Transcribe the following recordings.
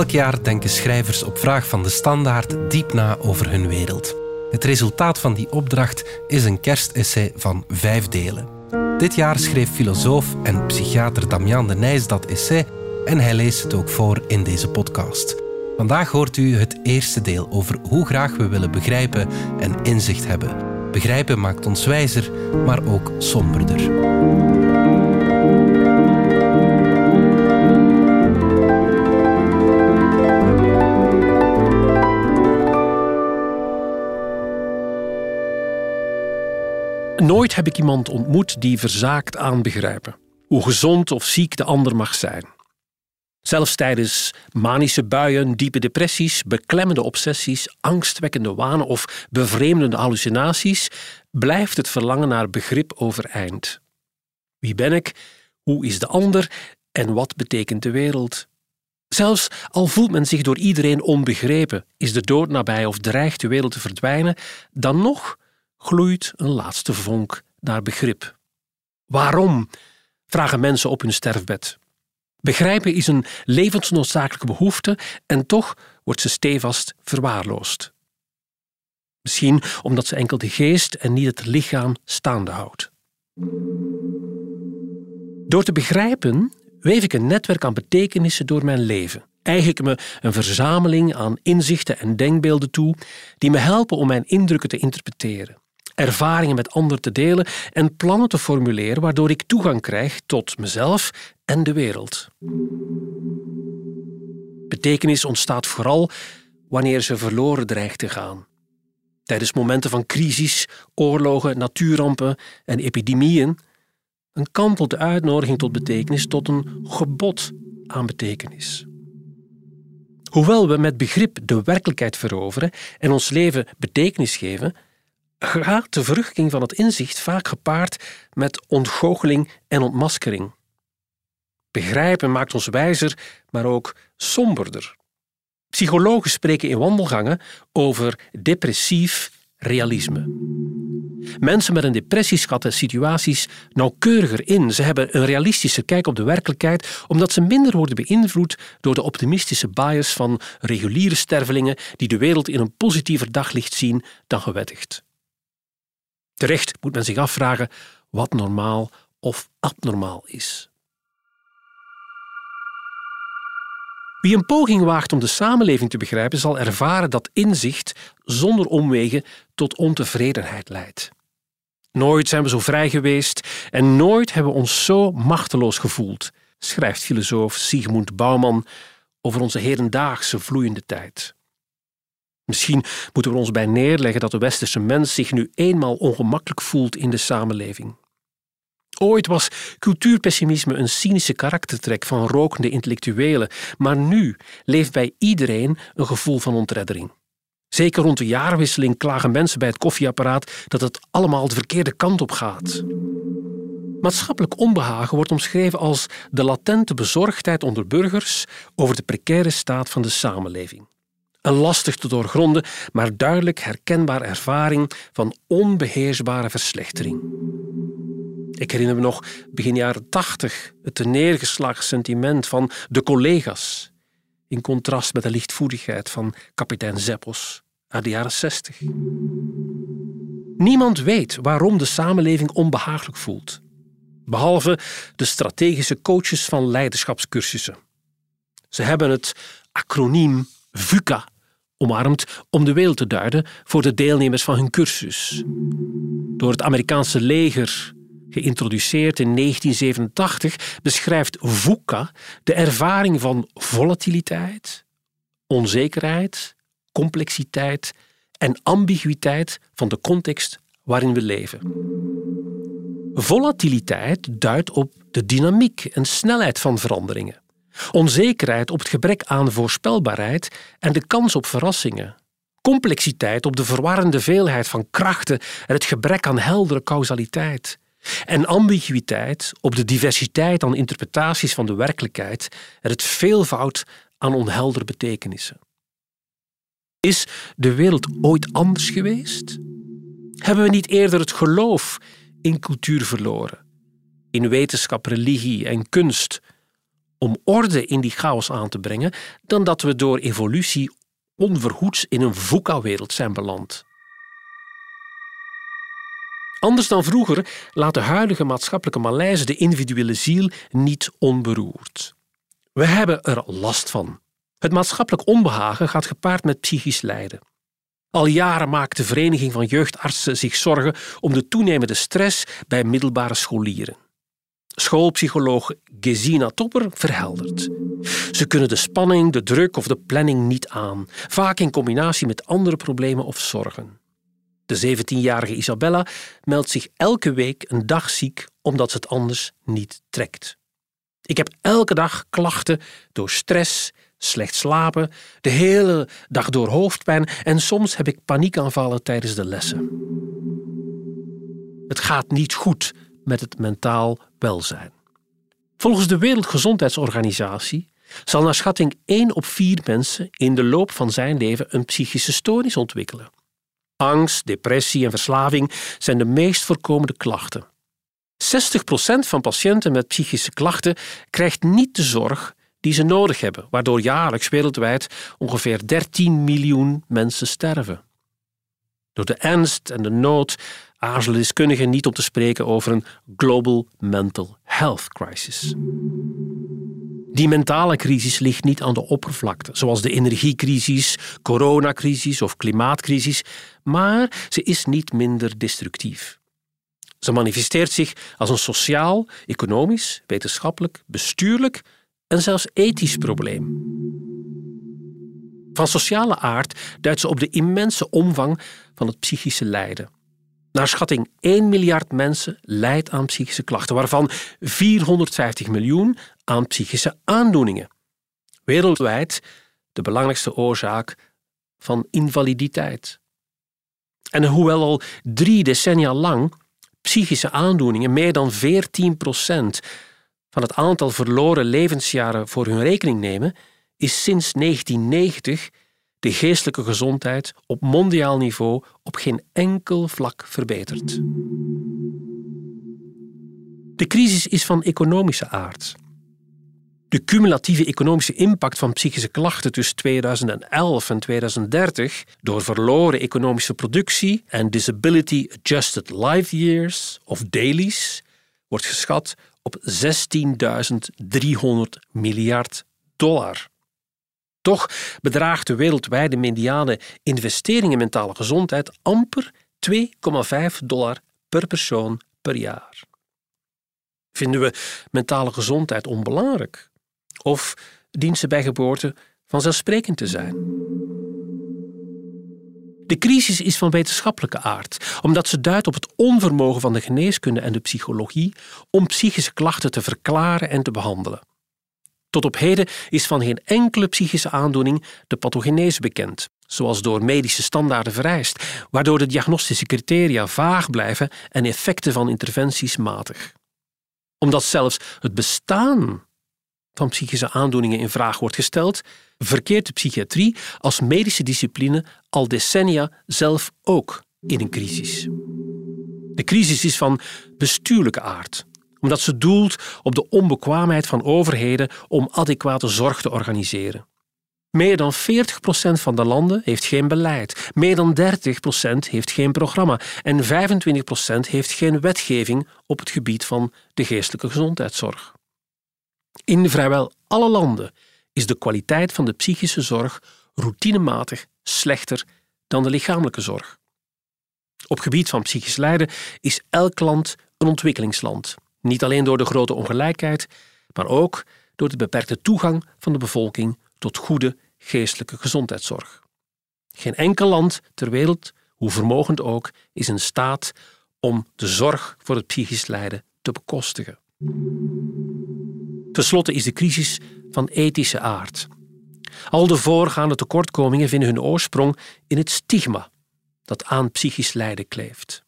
Elk jaar denken schrijvers op vraag van de standaard diep na over hun wereld. Het resultaat van die opdracht is een kerstessay van vijf delen. Dit jaar schreef filosoof en psychiater Damian de Nijs dat essay en hij leest het ook voor in deze podcast. Vandaag hoort u het eerste deel over hoe graag we willen begrijpen en inzicht hebben. Begrijpen maakt ons wijzer, maar ook somberder. Nooit heb ik iemand ontmoet die verzaakt aan begrijpen. Hoe gezond of ziek de ander mag zijn. Zelfs tijdens manische buien, diepe depressies, beklemmende obsessies, angstwekkende wanen of bevreemdende hallucinaties blijft het verlangen naar begrip overeind. Wie ben ik? Hoe is de ander? En wat betekent de wereld? Zelfs al voelt men zich door iedereen onbegrepen, is de dood nabij of dreigt de wereld te verdwijnen, dan nog gloeit een laatste vonk naar begrip. Waarom? vragen mensen op hun sterfbed. Begrijpen is een levensnoodzakelijke behoefte en toch wordt ze stevast verwaarloosd. Misschien omdat ze enkel de geest en niet het lichaam staande houdt. Door te begrijpen weef ik een netwerk aan betekenissen door mijn leven. Eigen ik me een verzameling aan inzichten en denkbeelden toe die me helpen om mijn indrukken te interpreteren ervaringen met anderen te delen en plannen te formuleren waardoor ik toegang krijg tot mezelf en de wereld. Betekenis ontstaat vooral wanneer ze verloren dreigt te gaan. Tijdens momenten van crisis, oorlogen, natuurrampen en epidemieën een kantelt de uitnodiging tot betekenis tot een gebod aan betekenis. Hoewel we met begrip de werkelijkheid veroveren en ons leven betekenis geven, gaat de verrugting van het inzicht vaak gepaard met ontgoocheling en ontmaskering. Begrijpen maakt ons wijzer, maar ook somberder. Psychologen spreken in wandelgangen over depressief realisme. Mensen met een depressie schatten situaties nauwkeuriger in. Ze hebben een realistische kijk op de werkelijkheid, omdat ze minder worden beïnvloed door de optimistische bias van reguliere stervelingen die de wereld in een positiever daglicht zien dan gewettigd. Terecht moet men zich afvragen wat normaal of abnormaal is. Wie een poging waagt om de samenleving te begrijpen, zal ervaren dat inzicht zonder omwegen tot ontevredenheid leidt. Nooit zijn we zo vrij geweest en nooit hebben we ons zo machteloos gevoeld, schrijft filosoof Sigmund Bauman over onze hedendaagse vloeiende tijd. Misschien moeten we ons bij neerleggen dat de westerse mens zich nu eenmaal ongemakkelijk voelt in de samenleving. Ooit was cultuurpessimisme een cynische karaktertrek van rokende intellectuelen, maar nu leeft bij iedereen een gevoel van ontreddering. Zeker rond de jaarwisseling klagen mensen bij het koffieapparaat dat het allemaal de verkeerde kant op gaat. Maatschappelijk onbehagen wordt omschreven als de latente bezorgdheid onder burgers over de precaire staat van de samenleving. Een lastig te doorgronden, maar duidelijk herkenbare ervaring van onbeheersbare verslechtering. Ik herinner me nog begin jaren tachtig het neergeslagen sentiment van de collega's, in contrast met de lichtvoetigheid van kapitein Zeppos uit de jaren zestig. Niemand weet waarom de samenleving onbehagelijk voelt, behalve de strategische coaches van leiderschapscursussen. Ze hebben het acroniem VUCA omarmd om de wereld te duiden voor de deelnemers van hun cursus. Door het Amerikaanse leger geïntroduceerd in 1987 beschrijft VUCA de ervaring van volatiliteit, onzekerheid, complexiteit en ambiguïteit van de context waarin we leven. Volatiliteit duidt op de dynamiek en snelheid van veranderingen. Onzekerheid op het gebrek aan voorspelbaarheid en de kans op verrassingen. Complexiteit op de verwarrende veelheid van krachten en het gebrek aan heldere causaliteit. En ambiguïteit op de diversiteit aan interpretaties van de werkelijkheid en het veelvoud aan onheldere betekenissen. Is de wereld ooit anders geweest? Hebben we niet eerder het geloof in cultuur verloren? In wetenschap, religie en kunst, om orde in die chaos aan te brengen dan dat we door evolutie onverhoeds in een VUCA-wereld zijn beland. Anders dan vroeger laat de huidige maatschappelijke malaise de individuele ziel niet onberoerd. We hebben er last van. Het maatschappelijk onbehagen gaat gepaard met psychisch lijden. Al jaren maakt de Vereniging van Jeugdartsen zich zorgen om de toenemende stress bij middelbare scholieren. Schoolpsycholoog Gesina Topper verheldert. Ze kunnen de spanning, de druk of de planning niet aan, vaak in combinatie met andere problemen of zorgen. De 17-jarige Isabella meldt zich elke week een dag ziek omdat ze het anders niet trekt. Ik heb elke dag klachten door stress, slecht slapen, de hele dag door hoofdpijn en soms heb ik paniekaanvallen tijdens de lessen. Het gaat niet goed met het mentaal welzijn. Volgens de Wereldgezondheidsorganisatie zal naar schatting 1 op 4 mensen in de loop van zijn leven een psychische stoornis ontwikkelen. Angst, depressie en verslaving zijn de meest voorkomende klachten. 60% van patiënten met psychische klachten krijgt niet de zorg die ze nodig hebben, waardoor jaarlijks wereldwijd ongeveer 13 miljoen mensen sterven. Door de ernst en de nood aarzelen deskundigen niet om te spreken over een global mental health crisis. Die mentale crisis ligt niet aan de oppervlakte, zoals de energiecrisis, coronacrisis of klimaatcrisis, maar ze is niet minder destructief. Ze manifesteert zich als een sociaal, economisch, wetenschappelijk, bestuurlijk en zelfs ethisch probleem. Van sociale aard duidt ze op de immense omvang van het psychische lijden. Naar schatting 1 miljard mensen lijdt aan psychische klachten, waarvan 450 miljoen aan psychische aandoeningen. Wereldwijd de belangrijkste oorzaak van invaliditeit. En hoewel al drie decennia lang psychische aandoeningen meer dan 14 procent van het aantal verloren levensjaren voor hun rekening nemen, is sinds 1990 de geestelijke gezondheid op mondiaal niveau op geen enkel vlak verbeterd. De crisis is van economische aard. De cumulatieve economische impact van psychische klachten tussen 2011 en 2030 door verloren economische productie en disability adjusted life years of dailies wordt geschat op 16.300 miljard dollar. Toch bedraagt de wereldwijde mediane investering in mentale gezondheid amper 2,5 dollar per persoon per jaar. Vinden we mentale gezondheid onbelangrijk? Of dient ze bij geboorte vanzelfsprekend te zijn? De crisis is van wetenschappelijke aard, omdat ze duidt op het onvermogen van de geneeskunde en de psychologie om psychische klachten te verklaren en te behandelen. Tot op heden is van geen enkele psychische aandoening de pathogenese bekend, zoals door medische standaarden vereist, waardoor de diagnostische criteria vaag blijven en effecten van interventies matig. Omdat zelfs het bestaan van psychische aandoeningen in vraag wordt gesteld, verkeert de psychiatrie als medische discipline al decennia zelf ook in een crisis. De crisis is van bestuurlijke aard, omdat ze doelt op de onbekwaamheid van overheden om adequate zorg te organiseren. Meer dan 40% van de landen heeft geen beleid, meer dan 30% heeft geen programma en 25% heeft geen wetgeving op het gebied van de geestelijke gezondheidszorg. In vrijwel alle landen is de kwaliteit van de psychische zorg routinematig slechter dan de lichamelijke zorg. Op gebied van psychisch lijden is elk land een ontwikkelingsland. Niet alleen door de grote ongelijkheid, maar ook door de beperkte toegang van de bevolking tot goede geestelijke gezondheidszorg. Geen enkel land ter wereld, hoe vermogend ook, is in staat om de zorg voor het psychisch lijden te bekostigen. Ten slotte is de crisis van ethische aard. Al de voorgaande tekortkomingen vinden hun oorsprong in het stigma dat aan psychisch lijden kleeft.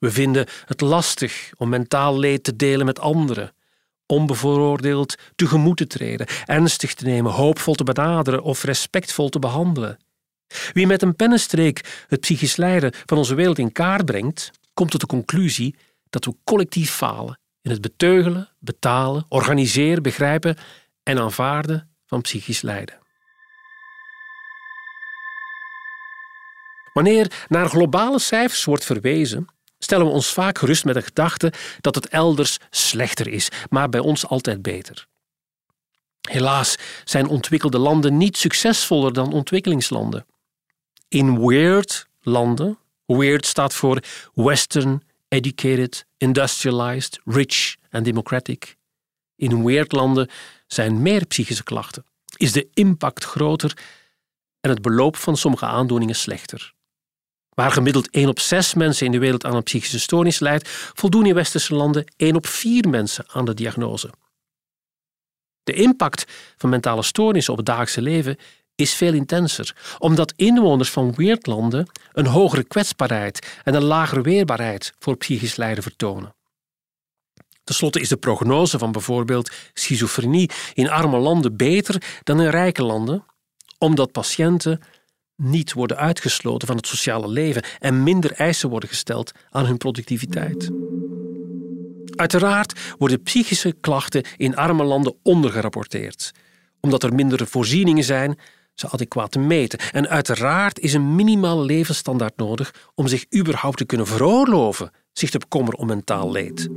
We vinden het lastig om mentaal leed te delen met anderen, onbevooroordeeld tegemoet te treden, ernstig te nemen, hoopvol te benaderen of respectvol te behandelen. Wie met een pennenstreek het psychisch lijden van onze wereld in kaart brengt, komt tot de conclusie dat we collectief falen in het beteugelen, betalen, organiseren, begrijpen en aanvaarden van psychisch lijden. Wanneer naar globale cijfers wordt verwezen, stellen we ons vaak gerust met de gedachte dat het elders slechter is, maar bij ons altijd beter. Helaas zijn ontwikkelde landen niet succesvoller dan ontwikkelingslanden. In weird landen, weird staat voor Western, educated, industrialized, rich en democratic. In weird landen zijn meer psychische klachten, is de impact groter en het beloop van sommige aandoeningen slechter. Waar gemiddeld 1 op 6 mensen in de wereld aan een psychische stoornis lijdt, voldoen in westerse landen 1 op 4 mensen aan de diagnose. De impact van mentale stoornissen op het dagelijkse leven is veel intenser, omdat inwoners van weerdlanden een hogere kwetsbaarheid en een lagere weerbaarheid voor psychisch lijden vertonen. Ten slotte is de prognose van bijvoorbeeld schizofrenie in arme landen beter dan in rijke landen, omdat patiënten niet worden uitgesloten van het sociale leven en minder eisen worden gesteld aan hun productiviteit. Uiteraard worden psychische klachten in arme landen ondergerapporteerd, omdat er minder voorzieningen zijn ze adequaat te meten. En uiteraard is een minimale levensstandaard nodig om zich überhaupt te kunnen veroorloven zich te bekommeren om mentaal leed.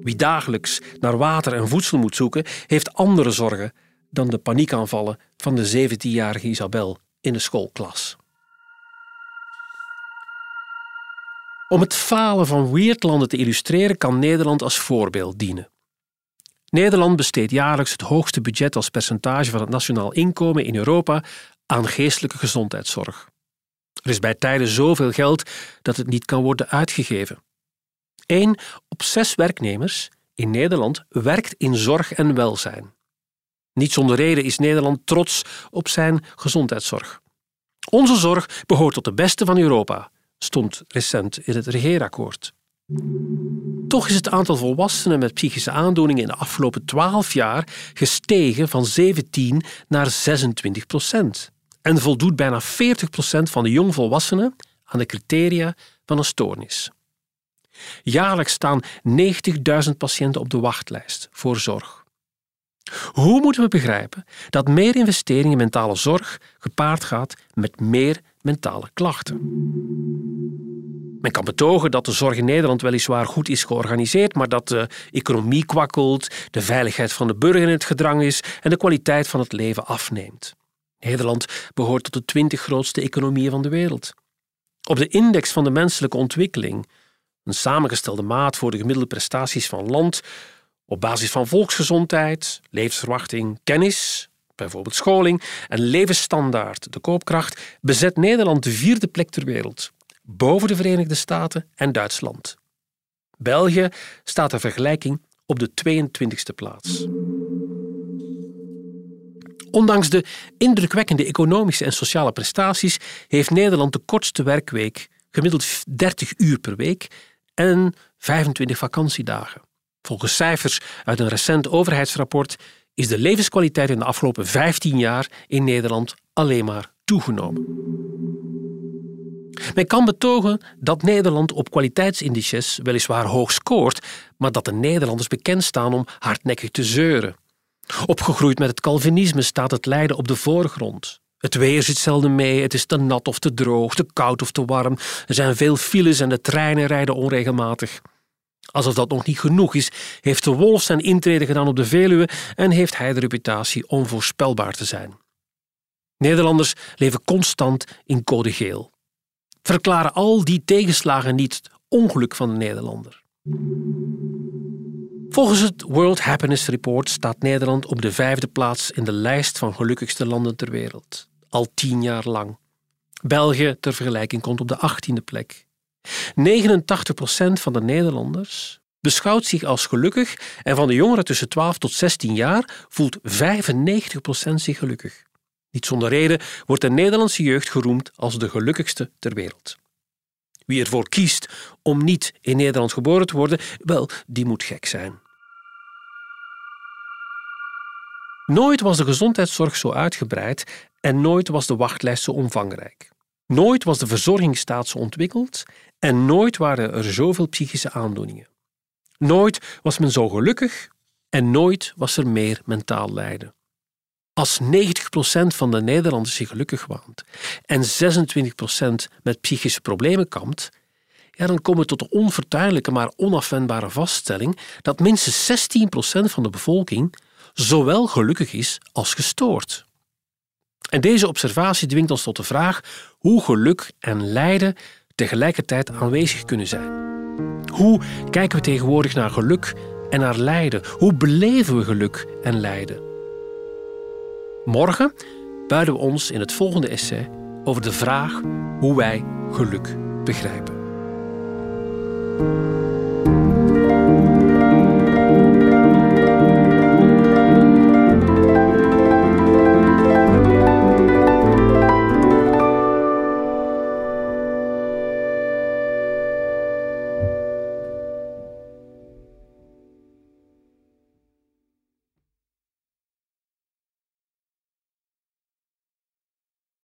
Wie dagelijks naar water en voedsel moet zoeken, heeft andere zorgen dan de paniekaanvallen van de 17-jarige Isabel in de schoolklas. Om het falen van weerdlanden te illustreren kan Nederland als voorbeeld dienen. Nederland besteedt jaarlijks het hoogste budget als percentage van het nationaal inkomen in Europa aan geestelijke gezondheidszorg. Er is bij tijden zoveel geld dat het niet kan worden uitgegeven. Eén op zes werknemers in Nederland werkt in zorg en welzijn. Niet zonder reden is Nederland trots op zijn gezondheidszorg. Onze zorg behoort tot de beste van Europa, stond recent in het regeerakkoord. Toch is het aantal volwassenen met psychische aandoeningen in de afgelopen 12 jaar gestegen van 17 naar 26 procent. En voldoet bijna 40 procent van de jongvolwassenen aan de criteria van een stoornis. Jaarlijks staan 90.000 patiënten op de wachtlijst voor zorg. Hoe moeten we begrijpen dat meer investering in mentale zorg gepaard gaat met meer mentale klachten? Men kan betogen dat de zorg in Nederland weliswaar goed is georganiseerd, maar dat de economie kwakkelt, de veiligheid van de burger in het gedrang is en de kwaliteit van het leven afneemt. Nederland behoort tot de twintig grootste economieën van de wereld. Op de index van de menselijke ontwikkeling, een samengestelde maat voor de gemiddelde prestaties van land, op basis van volksgezondheid, levensverwachting, kennis, bijvoorbeeld scholing en levensstandaard, de koopkracht, bezet Nederland de vierde plek ter wereld boven de Verenigde Staten en Duitsland. België staat ter vergelijking op de 22e plaats. Ondanks de indrukwekkende economische en sociale prestaties heeft Nederland de kortste werkweek, gemiddeld 30 uur per week en 25 vakantiedagen. Volgens cijfers uit een recent overheidsrapport is de levenskwaliteit in de afgelopen 15 jaar in Nederland alleen maar toegenomen. Men kan betogen dat Nederland op kwaliteitsindices weliswaar hoog scoort, maar dat de Nederlanders bekend staan om hardnekkig te zeuren. Opgegroeid met het Calvinisme staat het lijden op de voorgrond. Het weer zit zelden mee, het is te nat of te droog, te koud of te warm. Er zijn veel files en de treinen rijden onregelmatig. Alsof dat nog niet genoeg is, heeft de wolf zijn intrede gedaan op de Veluwe en heeft hij de reputatie onvoorspelbaar te zijn. Nederlanders leven constant in code geel verklaren al die tegenslagen niet het ongeluk van de Nederlander. Volgens het World Happiness Report staat Nederland op de vijfde plaats in de lijst van gelukkigste landen ter wereld, al tien jaar lang. België, ter vergelijking, komt op de achttiende plek. 89% van de Nederlanders beschouwt zich als gelukkig en van de jongeren tussen 12 tot 16 jaar voelt 95% zich gelukkig. Niet zonder reden wordt de Nederlandse jeugd geroemd als de gelukkigste ter wereld. Wie ervoor kiest om niet in Nederland geboren te worden, wel, die moet gek zijn. Nooit was de gezondheidszorg zo uitgebreid en nooit was de wachtlijst zo omvangrijk. Nooit was de verzorgingsstaat zo ontwikkeld en nooit waren er zoveel psychische aandoeningen. Nooit was men zo gelukkig en nooit was er meer mentaal lijden. Als 90% van de Nederlanders zich gelukkig waant en 26% met psychische problemen kampt, ja, dan komen we tot de onvertuinlijke maar onafwendbare vaststelling dat minstens 16% van de bevolking zowel gelukkig is als gestoord. En deze observatie dwingt ons tot de vraag hoe geluk en lijden tegelijkertijd aanwezig kunnen zijn. Hoe kijken we tegenwoordig naar geluk en naar lijden? Hoe beleven we geluk en lijden? Morgen buiden we ons in het volgende essay over de vraag hoe wij geluk begrijpen.